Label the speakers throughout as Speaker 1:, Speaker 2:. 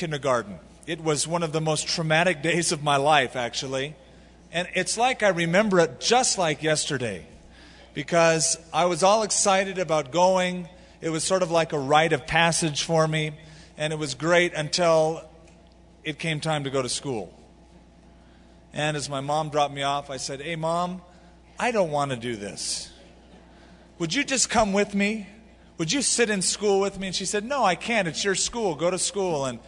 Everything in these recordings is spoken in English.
Speaker 1: kindergarten. It was one of the most traumatic days of my life, actually. And it's like I remember it just like yesterday because I was all excited about going. It was sort of like a rite of passage for me, and it was great until it came time to go to school. And as my mom dropped me off, I said, Hey, mom, I don't want to do this. Would you just come with me? Would you sit in school with me? And she said, No, I can't. It's your school. Go to school. And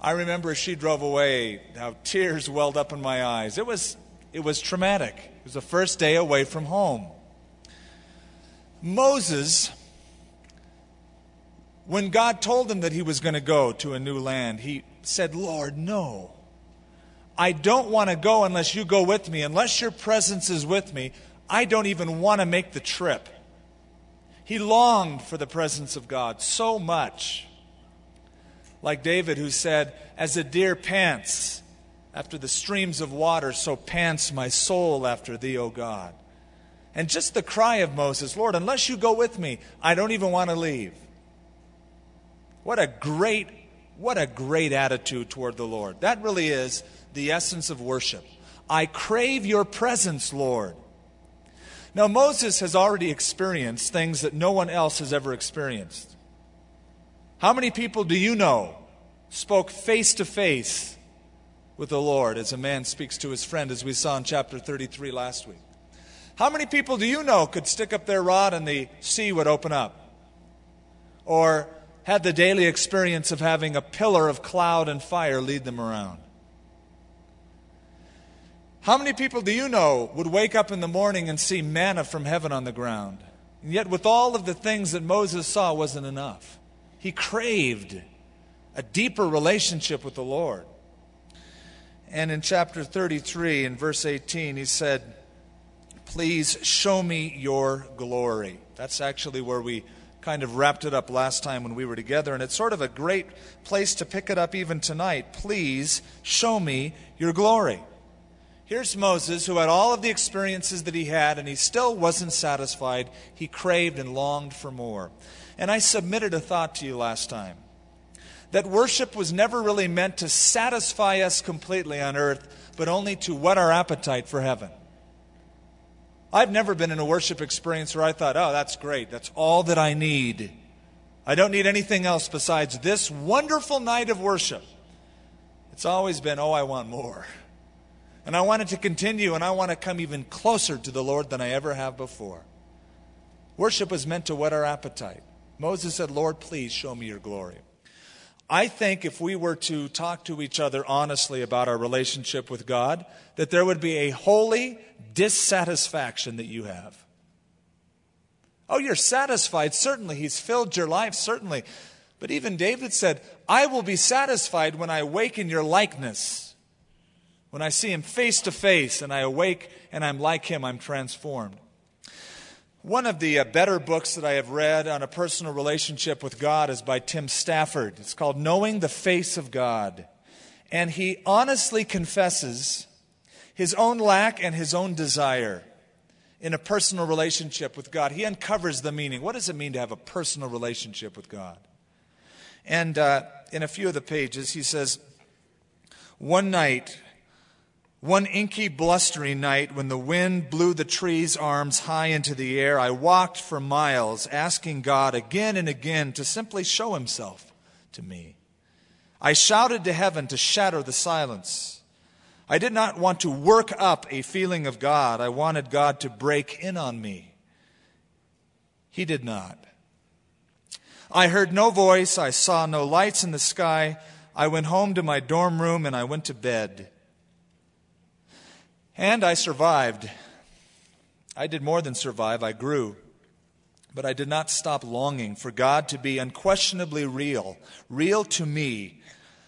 Speaker 1: I remember as she drove away, how tears welled up in my eyes. It was, it was traumatic. It was the first day away from home. Moses, when God told him that he was going to go to a new land, he said, Lord, no. I don't want to go unless you go with me. Unless your presence is with me, I don't even want to make the trip. He longed for the presence of God so much. Like David, who said, As a deer pants after the streams of water, so pants my soul after thee, O God. And just the cry of Moses, Lord, unless you go with me, I don't even want to leave. What a great, what a great attitude toward the Lord. That really is the essence of worship. I crave your presence, Lord. Now, Moses has already experienced things that no one else has ever experienced. How many people do you know spoke face to face with the Lord as a man speaks to his friend, as we saw in chapter 33 last week? How many people do you know could stick up their rod and the sea would open up? Or had the daily experience of having a pillar of cloud and fire lead them around? How many people do you know would wake up in the morning and see manna from heaven on the ground? And yet, with all of the things that Moses saw, wasn't enough. He craved a deeper relationship with the Lord. And in chapter 33, in verse 18, he said, Please show me your glory. That's actually where we kind of wrapped it up last time when we were together. And it's sort of a great place to pick it up even tonight. Please show me your glory. Here's Moses, who had all of the experiences that he had, and he still wasn't satisfied. He craved and longed for more. And I submitted a thought to you last time that worship was never really meant to satisfy us completely on earth, but only to whet our appetite for heaven. I've never been in a worship experience where I thought, oh, that's great. That's all that I need. I don't need anything else besides this wonderful night of worship. It's always been, oh, I want more. And I want it to continue, and I want to come even closer to the Lord than I ever have before. Worship was meant to whet our appetite. Moses said, Lord, please show me your glory. I think if we were to talk to each other honestly about our relationship with God, that there would be a holy dissatisfaction that you have. Oh, you're satisfied, certainly. He's filled your life, certainly. But even David said, I will be satisfied when I awake in your likeness. When I see him face to face and I awake and I'm like him, I'm transformed. One of the uh, better books that I have read on a personal relationship with God is by Tim Stafford. It's called Knowing the Face of God. And he honestly confesses his own lack and his own desire in a personal relationship with God. He uncovers the meaning. What does it mean to have a personal relationship with God? And uh, in a few of the pages, he says, One night, one inky, blustery night, when the wind blew the tree's arms high into the air, I walked for miles, asking God again and again to simply show himself to me. I shouted to heaven to shatter the silence. I did not want to work up a feeling of God. I wanted God to break in on me. He did not. I heard no voice. I saw no lights in the sky. I went home to my dorm room and I went to bed. And I survived. I did more than survive, I grew. But I did not stop longing for God to be unquestionably real, real to me.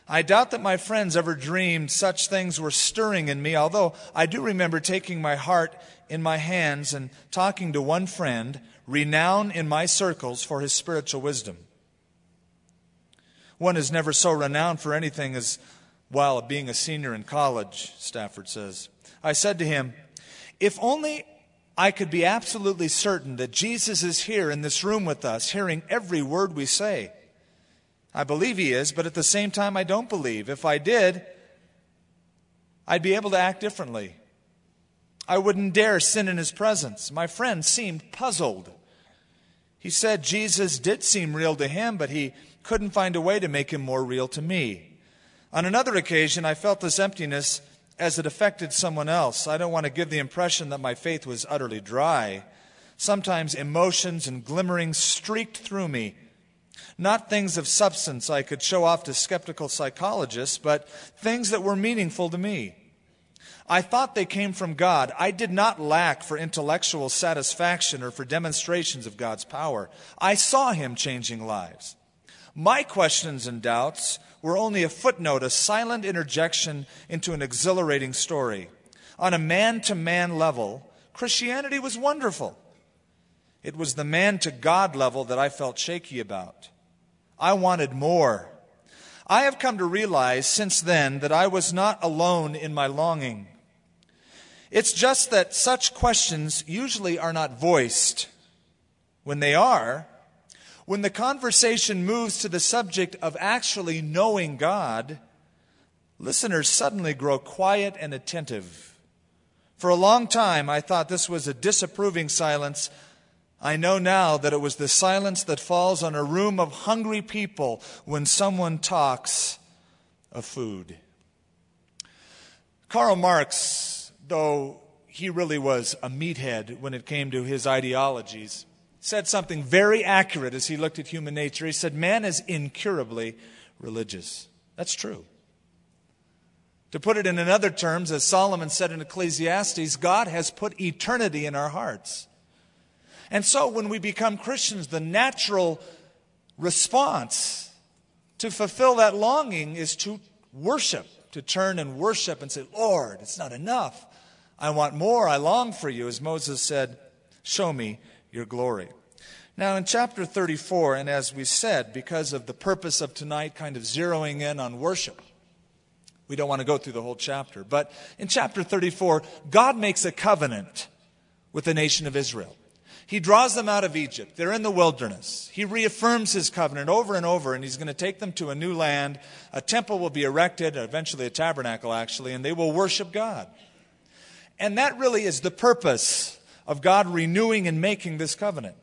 Speaker 1: I doubt that my friends ever dreamed such things were stirring in me, although I do remember taking my heart in my hands and talking to one friend, renowned in my circles for his spiritual wisdom. One is never so renowned for anything as while being a senior in college, Stafford says. I said to him, If only I could be absolutely certain that Jesus is here in this room with us, hearing every word we say. I believe he is, but at the same time, I don't believe. If I did, I'd be able to act differently. I wouldn't dare sin in his presence. My friend seemed puzzled. He said Jesus did seem real to him, but he couldn't find a way to make him more real to me. On another occasion, I felt this emptiness as it affected someone else. I don't want to give the impression that my faith was utterly dry. Sometimes emotions and glimmerings streaked through me. Not things of substance I could show off to skeptical psychologists, but things that were meaningful to me. I thought they came from God. I did not lack for intellectual satisfaction or for demonstrations of God's power. I saw Him changing lives. My questions and doubts were only a footnote, a silent interjection into an exhilarating story. On a man to man level, Christianity was wonderful. It was the man to God level that I felt shaky about. I wanted more. I have come to realize since then that I was not alone in my longing. It's just that such questions usually are not voiced. When they are, when the conversation moves to the subject of actually knowing God, listeners suddenly grow quiet and attentive. For a long time, I thought this was a disapproving silence. I know now that it was the silence that falls on a room of hungry people when someone talks of food. Karl Marx, though he really was a meathead when it came to his ideologies, said something very accurate as he looked at human nature. He said, Man is incurably religious. That's true. To put it in another terms, as Solomon said in Ecclesiastes, God has put eternity in our hearts. And so when we become Christians, the natural response to fulfill that longing is to worship, to turn and worship and say, Lord, it's not enough. I want more. I long for you. As Moses said, Show me your glory. Now, in chapter 34, and as we said, because of the purpose of tonight kind of zeroing in on worship, we don't want to go through the whole chapter. But in chapter 34, God makes a covenant with the nation of Israel. He draws them out of Egypt. They're in the wilderness. He reaffirms his covenant over and over, and he's going to take them to a new land. A temple will be erected, eventually a tabernacle, actually, and they will worship God. And that really is the purpose of God renewing and making this covenant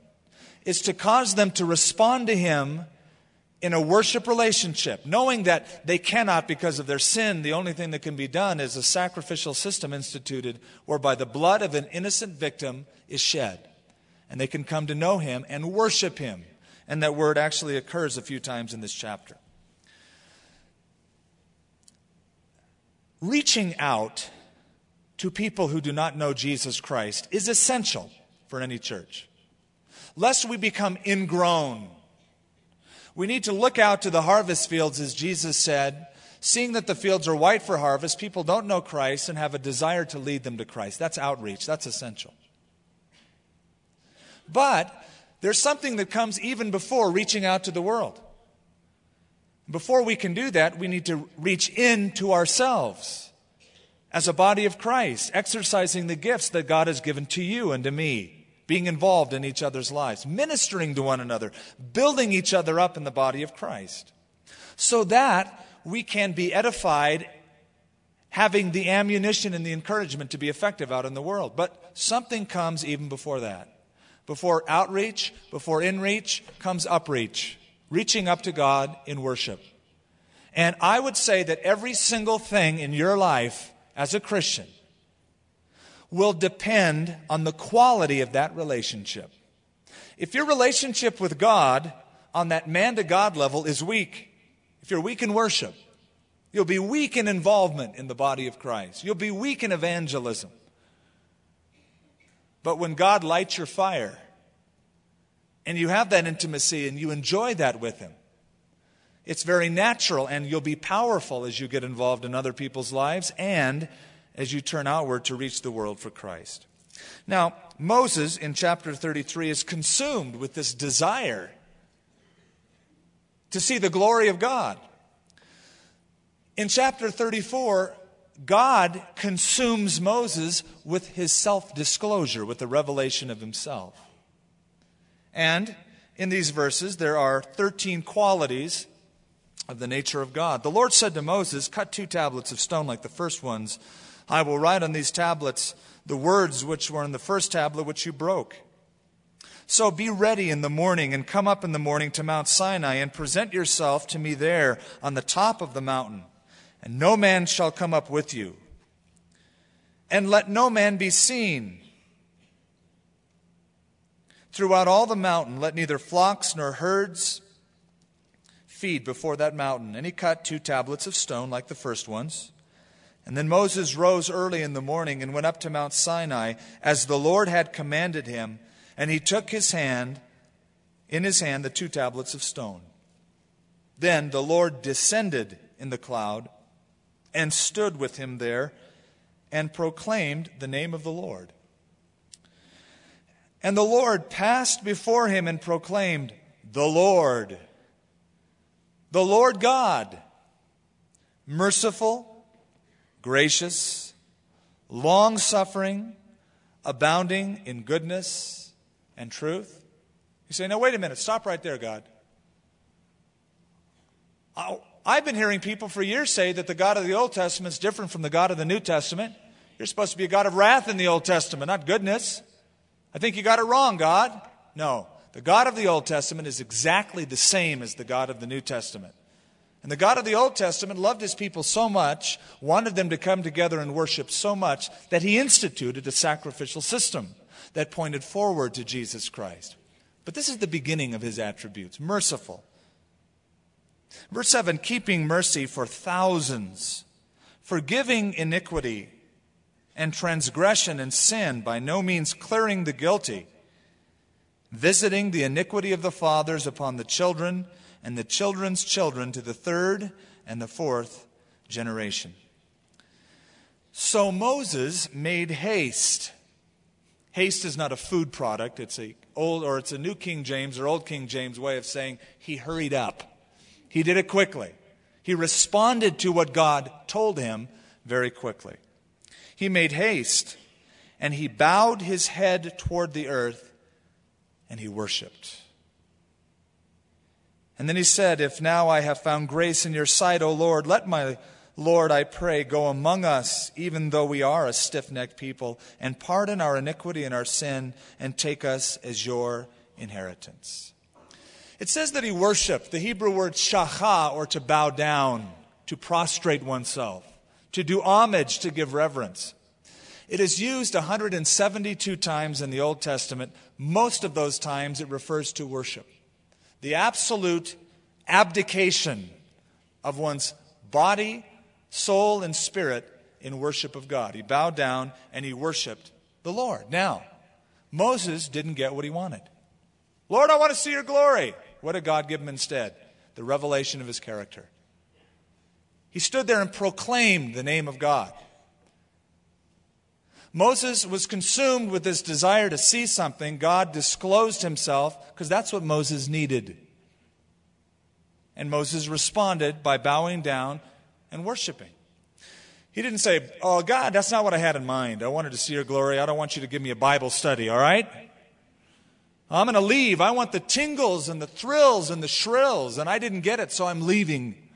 Speaker 1: is to cause them to respond to Him in a worship relationship, knowing that they cannot, because of their sin, the only thing that can be done is a sacrificial system instituted whereby the blood of an innocent victim is shed. And they can come to know Him and worship Him. And that word actually occurs a few times in this chapter. Reaching out to people who do not know Jesus Christ is essential for any church. Lest we become ingrown, we need to look out to the harvest fields, as Jesus said, seeing that the fields are white for harvest. People don't know Christ and have a desire to lead them to Christ. That's outreach, that's essential. But there's something that comes even before reaching out to the world. Before we can do that, we need to reach into ourselves as a body of Christ, exercising the gifts that God has given to you and to me, being involved in each other's lives, ministering to one another, building each other up in the body of Christ, so that we can be edified, having the ammunition and the encouragement to be effective out in the world. But something comes even before that. Before outreach, before inreach, comes upreach, reaching up to God in worship. And I would say that every single thing in your life as a Christian will depend on the quality of that relationship. If your relationship with God on that man to God level is weak, if you're weak in worship, you'll be weak in involvement in the body of Christ, you'll be weak in evangelism. But when God lights your fire and you have that intimacy and you enjoy that with Him, it's very natural, and you'll be powerful as you get involved in other people's lives and as you turn outward to reach the world for Christ. Now, Moses in chapter 33 is consumed with this desire to see the glory of God. In chapter 34, God consumes Moses with his self disclosure, with the revelation of himself. And in these verses, there are 13 qualities of the nature of God. The Lord said to Moses, Cut two tablets of stone like the first ones. I will write on these tablets the words which were in the first tablet which you broke. So be ready in the morning and come up in the morning to Mount Sinai and present yourself to me there on the top of the mountain. And no man shall come up with you. And let no man be seen. Throughout all the mountain, let neither flocks nor herds feed before that mountain. And he cut two tablets of stone like the first ones. And then Moses rose early in the morning and went up to Mount Sinai as the Lord had commanded him. And he took his hand, in his hand, the two tablets of stone. Then the Lord descended in the cloud and stood with him there and proclaimed the name of the Lord. And the Lord passed before him and proclaimed, The Lord the Lord God, merciful, gracious, long suffering, abounding in goodness and truth. You say, now wait a minute, stop right there, God. I've been hearing people for years say that the God of the Old Testament is different from the God of the New Testament. You're supposed to be a God of wrath in the Old Testament, not goodness. I think you got it wrong, God. No. The God of the Old Testament is exactly the same as the God of the New Testament. And the God of the Old Testament loved his people so much, wanted them to come together and worship so much, that he instituted a sacrificial system that pointed forward to Jesus Christ. But this is the beginning of his attributes merciful. Verse 7 keeping mercy for thousands, forgiving iniquity and transgression and sin, by no means clearing the guilty visiting the iniquity of the fathers upon the children and the children's children to the third and the fourth generation. So Moses made haste. Haste is not a food product, it's a old or it's a new King James or old King James way of saying he hurried up. He did it quickly. He responded to what God told him very quickly. He made haste and he bowed his head toward the earth and he worshiped. And then he said, If now I have found grace in your sight, O Lord, let my Lord, I pray, go among us, even though we are a stiff necked people, and pardon our iniquity and our sin, and take us as your inheritance. It says that he worshiped. The Hebrew word shacha, or to bow down, to prostrate oneself, to do homage, to give reverence. It is used 172 times in the Old Testament. Most of those times it refers to worship. The absolute abdication of one's body, soul, and spirit in worship of God. He bowed down and he worshiped the Lord. Now, Moses didn't get what he wanted. Lord, I want to see your glory. What did God give him instead? The revelation of his character. He stood there and proclaimed the name of God. Moses was consumed with this desire to see something. God disclosed himself because that's what Moses needed. And Moses responded by bowing down and worshiping. He didn't say, Oh, God, that's not what I had in mind. I wanted to see your glory. I don't want you to give me a Bible study, all right? I'm going to leave. I want the tingles and the thrills and the shrills, and I didn't get it, so I'm leaving.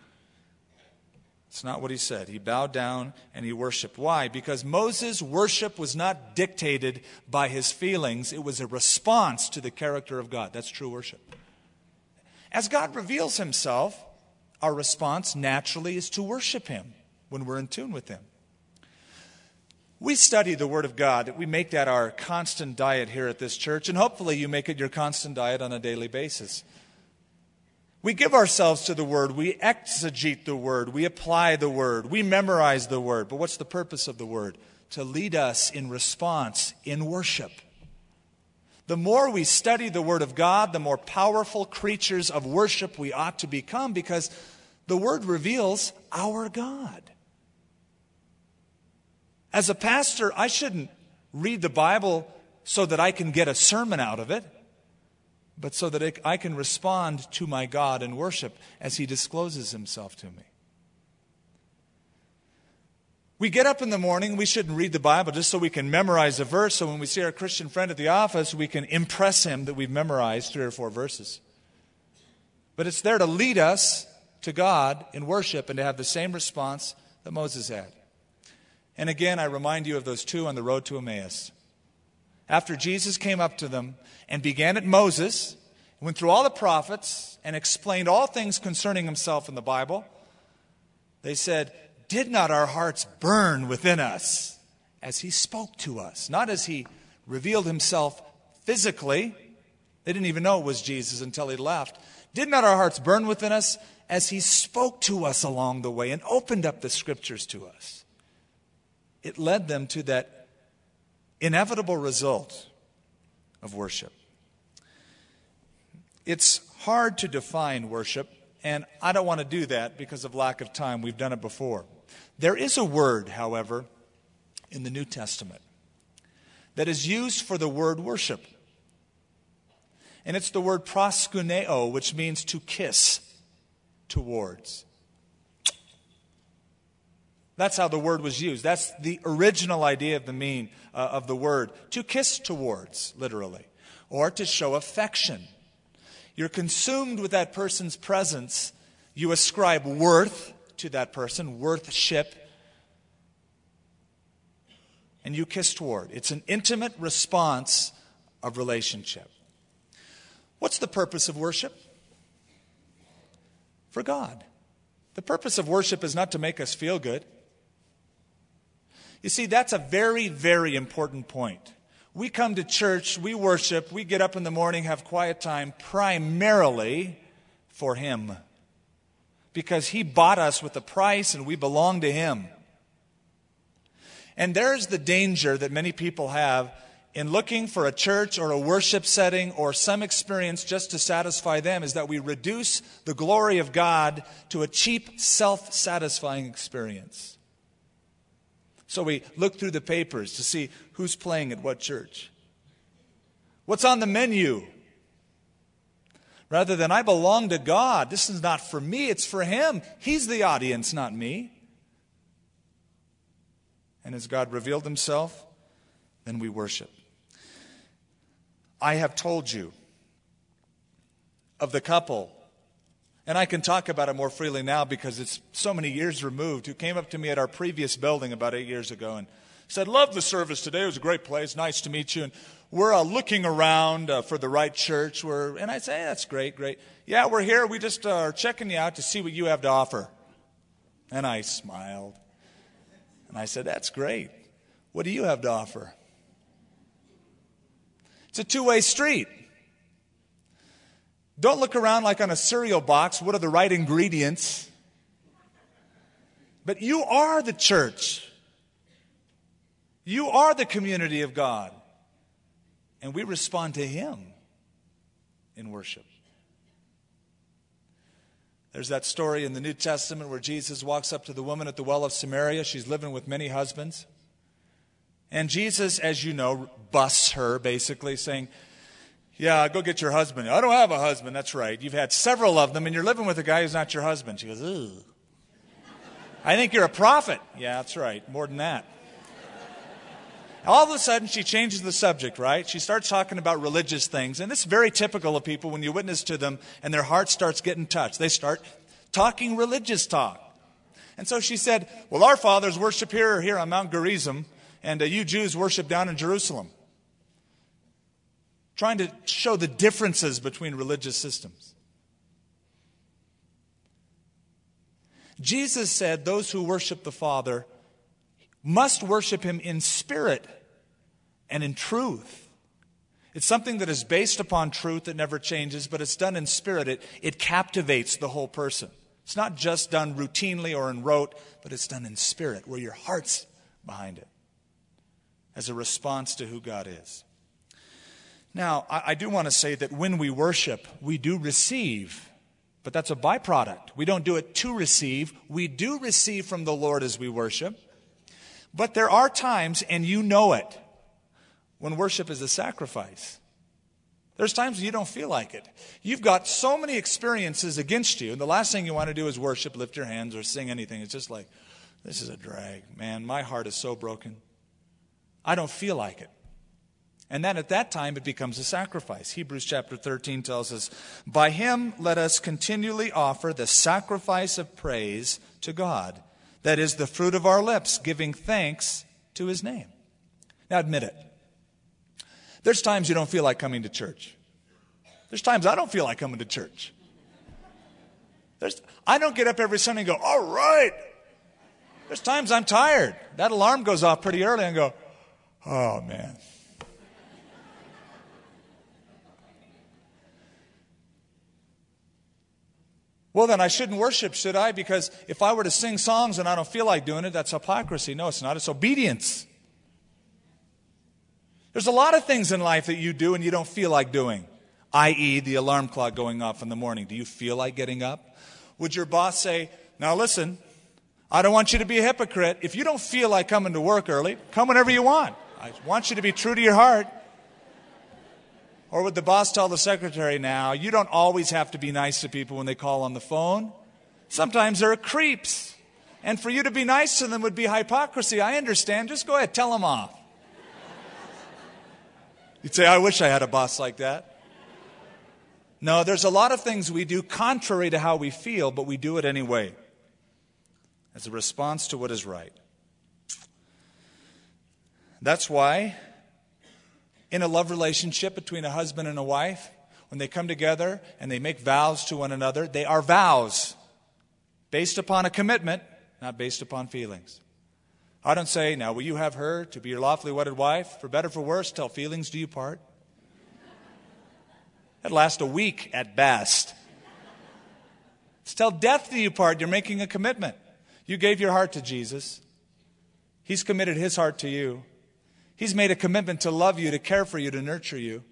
Speaker 1: It's not what he said. He bowed down and he worshiped. Why? Because Moses' worship was not dictated by his feelings, it was a response to the character of God. That's true worship. As God reveals himself, our response naturally is to worship him when we're in tune with him. We study the Word of God. We make that our constant diet here at this church, and hopefully you make it your constant diet on a daily basis. We give ourselves to the Word. We exegete the Word. We apply the Word. We memorize the Word. But what's the purpose of the Word? To lead us in response, in worship. The more we study the Word of God, the more powerful creatures of worship we ought to become because the Word reveals our God. As a pastor, I shouldn't read the Bible so that I can get a sermon out of it but so that I can respond to my God in worship as He discloses Himself to me. We get up in the morning, we shouldn't read the Bible just so we can memorize a verse, so when we see our Christian friend at the office, we can impress him that we've memorized three or four verses. But it's there to lead us to God in worship and to have the same response that Moses had. And again, I remind you of those two on the road to Emmaus. After Jesus came up to them and began at Moses, went through all the prophets, and explained all things concerning himself in the Bible, they said, Did not our hearts burn within us as he spoke to us? Not as he revealed himself physically. They didn't even know it was Jesus until he left. Did not our hearts burn within us as he spoke to us along the way and opened up the scriptures to us? It led them to that inevitable result of worship. It's hard to define worship, and I don't want to do that because of lack of time. We've done it before. There is a word, however, in the New Testament that is used for the word worship. And it's the word proskuneo, which means to kiss towards. That's how the word was used. That's the original idea of the mean uh, of the word. To kiss towards, literally, or to show affection. You're consumed with that person's presence. You ascribe worth to that person, worthship, and you kiss toward. It's an intimate response of relationship. What's the purpose of worship? For God. The purpose of worship is not to make us feel good. You see, that's a very, very important point. We come to church, we worship, we get up in the morning, have quiet time primarily for Him. Because He bought us with a price and we belong to Him. And there's the danger that many people have in looking for a church or a worship setting or some experience just to satisfy them is that we reduce the glory of God to a cheap, self satisfying experience. So we look through the papers to see who's playing at what church. What's on the menu? Rather than, I belong to God. This is not for me, it's for Him. He's the audience, not me. And as God revealed Himself, then we worship. I have told you of the couple and I can talk about it more freely now because it's so many years removed, who came up to me at our previous building about eight years ago and said, Love the service today. It was a great place. Nice to meet you. And we're uh, looking around uh, for the right church. We're, and I say, hey, That's great, great. Yeah, we're here. We just uh, are checking you out to see what you have to offer. And I smiled. And I said, That's great. What do you have to offer? It's a two way street. Don't look around like on a cereal box. What are the right ingredients? But you are the church. You are the community of God. And we respond to Him in worship. There's that story in the New Testament where Jesus walks up to the woman at the well of Samaria. She's living with many husbands. And Jesus, as you know, busts her, basically saying, yeah, go get your husband. I don't have a husband. That's right. You've had several of them, and you're living with a guy who's not your husband. She goes, Ugh. I think you're a prophet. Yeah, that's right. More than that. All of a sudden, she changes the subject, right? She starts talking about religious things. And it's very typical of people when you witness to them and their heart starts getting touched. They start talking religious talk. And so she said, Well, our fathers worship here, here on Mount Gerizim, and uh, you Jews worship down in Jerusalem trying to show the differences between religious systems. Jesus said those who worship the Father must worship him in spirit and in truth. It's something that is based upon truth that never changes, but it's done in spirit. It, it captivates the whole person. It's not just done routinely or in rote, but it's done in spirit, where your heart's behind it as a response to who God is. Now, I, I do want to say that when we worship, we do receive, but that's a byproduct. We don't do it to receive. We do receive from the Lord as we worship. But there are times, and you know it, when worship is a sacrifice. There's times you don't feel like it. You've got so many experiences against you, and the last thing you want to do is worship, lift your hands, or sing anything. It's just like, this is a drag. Man, my heart is so broken. I don't feel like it. And then at that time it becomes a sacrifice. Hebrews chapter 13 tells us, By him let us continually offer the sacrifice of praise to God. That is the fruit of our lips, giving thanks to his name. Now admit it. There's times you don't feel like coming to church. There's times I don't feel like coming to church. There's, I don't get up every Sunday and go, all right. There's times I'm tired. That alarm goes off pretty early and go, oh man. Well, then I shouldn't worship, should I? Because if I were to sing songs and I don't feel like doing it, that's hypocrisy. No, it's not. It's obedience. There's a lot of things in life that you do and you don't feel like doing, i.e., the alarm clock going off in the morning. Do you feel like getting up? Would your boss say, Now listen, I don't want you to be a hypocrite. If you don't feel like coming to work early, come whenever you want. I want you to be true to your heart. Or would the boss tell the secretary now, you don't always have to be nice to people when they call on the phone? Sometimes they're creeps. And for you to be nice to them would be hypocrisy. I understand. Just go ahead, tell them off. You'd say, I wish I had a boss like that. No, there's a lot of things we do contrary to how we feel, but we do it anyway as a response to what is right. That's why in a love relationship between a husband and a wife, when they come together and they make vows to one another, they are vows based upon a commitment, not based upon feelings. I don't say, now will you have her to be your lawfully wedded wife, for better for worse, till feelings do you part? That lasts a week at best. It's till death do you part. You're making a commitment. You gave your heart to Jesus. He's committed his heart to you. He's made a commitment to love you, to care for you, to nurture you.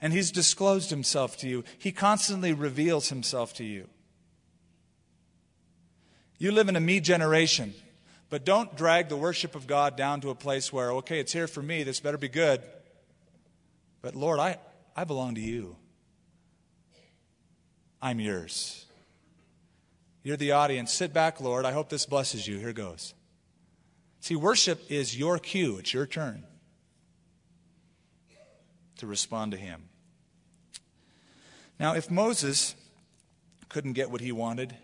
Speaker 1: And He's disclosed Himself to you. He constantly reveals Himself to you. You live in a me generation, but don't drag the worship of God down to a place where, okay, it's here for me, this better be good. But Lord, I, I belong to you. I'm yours. You're the audience. Sit back, Lord. I hope this blesses you. Here goes. See, worship is your cue, it's your turn to respond to Him. Now, if Moses couldn't get what he wanted,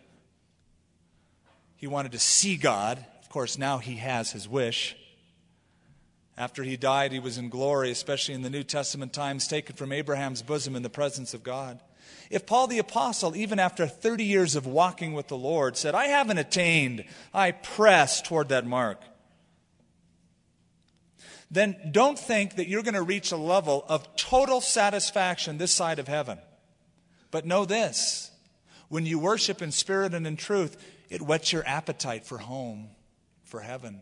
Speaker 1: he wanted to see God. Of course, now he has his wish. After he died, he was in glory, especially in the New Testament times, taken from Abraham's bosom in the presence of God. If Paul the Apostle, even after 30 years of walking with the Lord, said, I haven't attained, I press toward that mark then don't think that you're going to reach a level of total satisfaction this side of heaven. But know this when you worship in spirit and in truth, it whets your appetite for home, for heaven.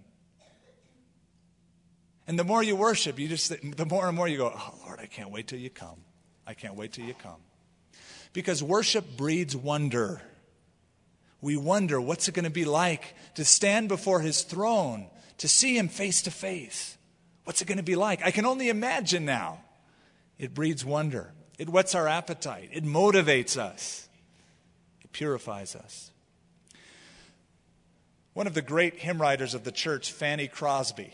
Speaker 1: And the more you worship, you just the more and more you go, "Oh Lord, I can't wait till you come. I can't wait till you come." Because worship breeds wonder. We wonder what's it going to be like to stand before his throne, to see him face to face. What's it going to be like? I can only imagine now. It breeds wonder. It whets our appetite. It motivates us. It purifies us. One of the great hymn writers of the church, Fanny Crosby,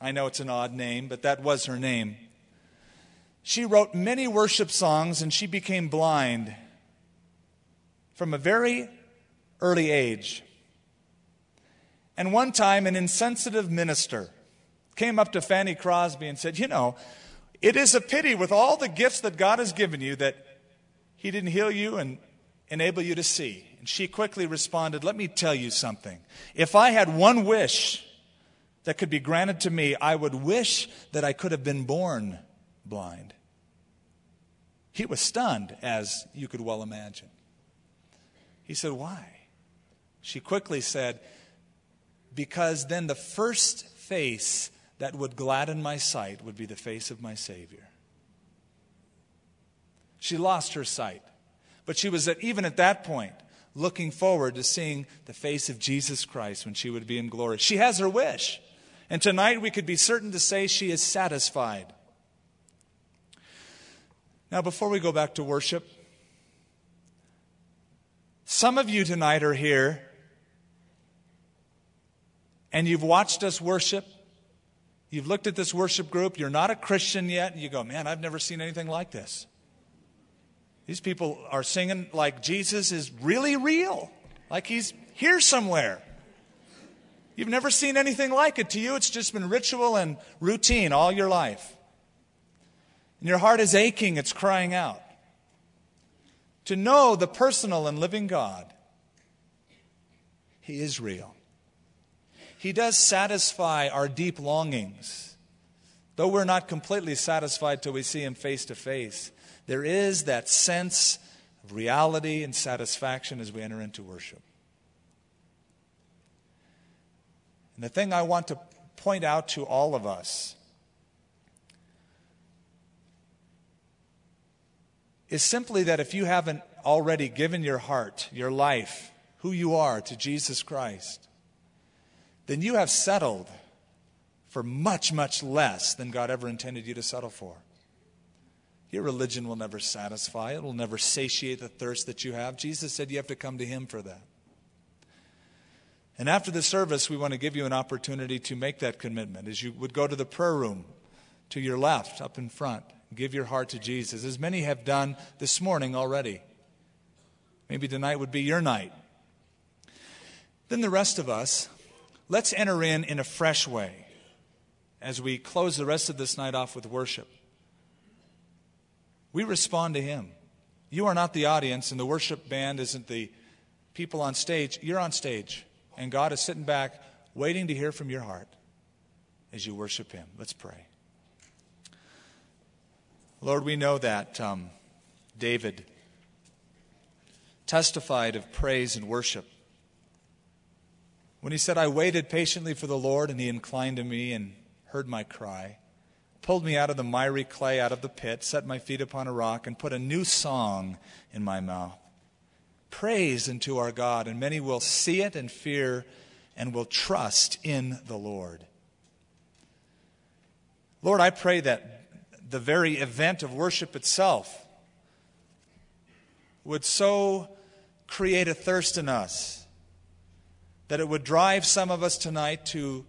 Speaker 1: I know it's an odd name, but that was her name. She wrote many worship songs and she became blind from a very early age. And one time, an insensitive minister came up to Fanny Crosby and said, You know, it is a pity with all the gifts that God has given you that He didn't heal you and enable you to see. And she quickly responded, Let me tell you something. If I had one wish that could be granted to me, I would wish that I could have been born blind. He was stunned, as you could well imagine. He said, Why? She quickly said, Because then the first face that would gladden my sight would be the face of my Savior. She lost her sight, but she was at, even at that point looking forward to seeing the face of Jesus Christ when she would be in glory. She has her wish. And tonight we could be certain to say she is satisfied. Now, before we go back to worship, some of you tonight are here and you've watched us worship You've looked at this worship group, you're not a Christian yet, and you go, man, I've never seen anything like this. These people are singing like Jesus is really real, like he's here somewhere. You've never seen anything like it. To you, it's just been ritual and routine all your life. And your heart is aching, it's crying out. To know the personal and living God, He is real. He does satisfy our deep longings. Though we're not completely satisfied till we see Him face to face, there is that sense of reality and satisfaction as we enter into worship. And the thing I want to point out to all of us is simply that if you haven't already given your heart, your life, who you are to Jesus Christ, then you have settled for much, much less than God ever intended you to settle for. Your religion will never satisfy, it will never satiate the thirst that you have. Jesus said you have to come to Him for that. And after the service, we want to give you an opportunity to make that commitment as you would go to the prayer room to your left, up in front. Give your heart to Jesus, as many have done this morning already. Maybe tonight would be your night. Then the rest of us, let's enter in in a fresh way as we close the rest of this night off with worship. We respond to Him. You are not the audience, and the worship band isn't the people on stage. You're on stage. And God is sitting back waiting to hear from your heart as you worship Him. Let's pray. Lord, we know that um, David testified of praise and worship. When he said, I waited patiently for the Lord, and he inclined to me and heard my cry, pulled me out of the miry clay, out of the pit, set my feet upon a rock, and put a new song in my mouth praise unto our God, and many will see it and fear and will trust in the Lord. Lord, I pray that the very event of worship itself would so create a thirst in us that it would drive some of us tonight to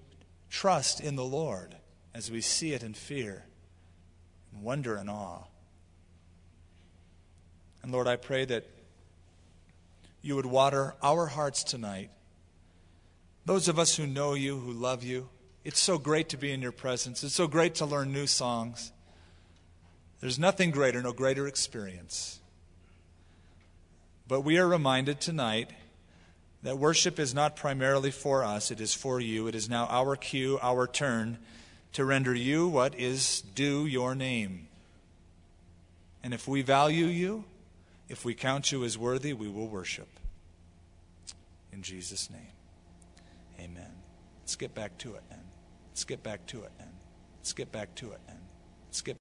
Speaker 1: trust in the Lord as we see it in fear and wonder and awe. And Lord, I pray that you would water our hearts tonight. Those of us who know you, who love you, it's so great to be in your presence. It's so great to learn new songs. There's nothing greater, no greater experience. But we are reminded tonight that worship is not primarily for us, it is for you. It is now our cue, our turn to render you what is due your name. And if we value you, if we count you as worthy, we will worship. In Jesus' name. Amen. Let's get back to it then. Let's get back to it then. Let's get back to it then. Let's get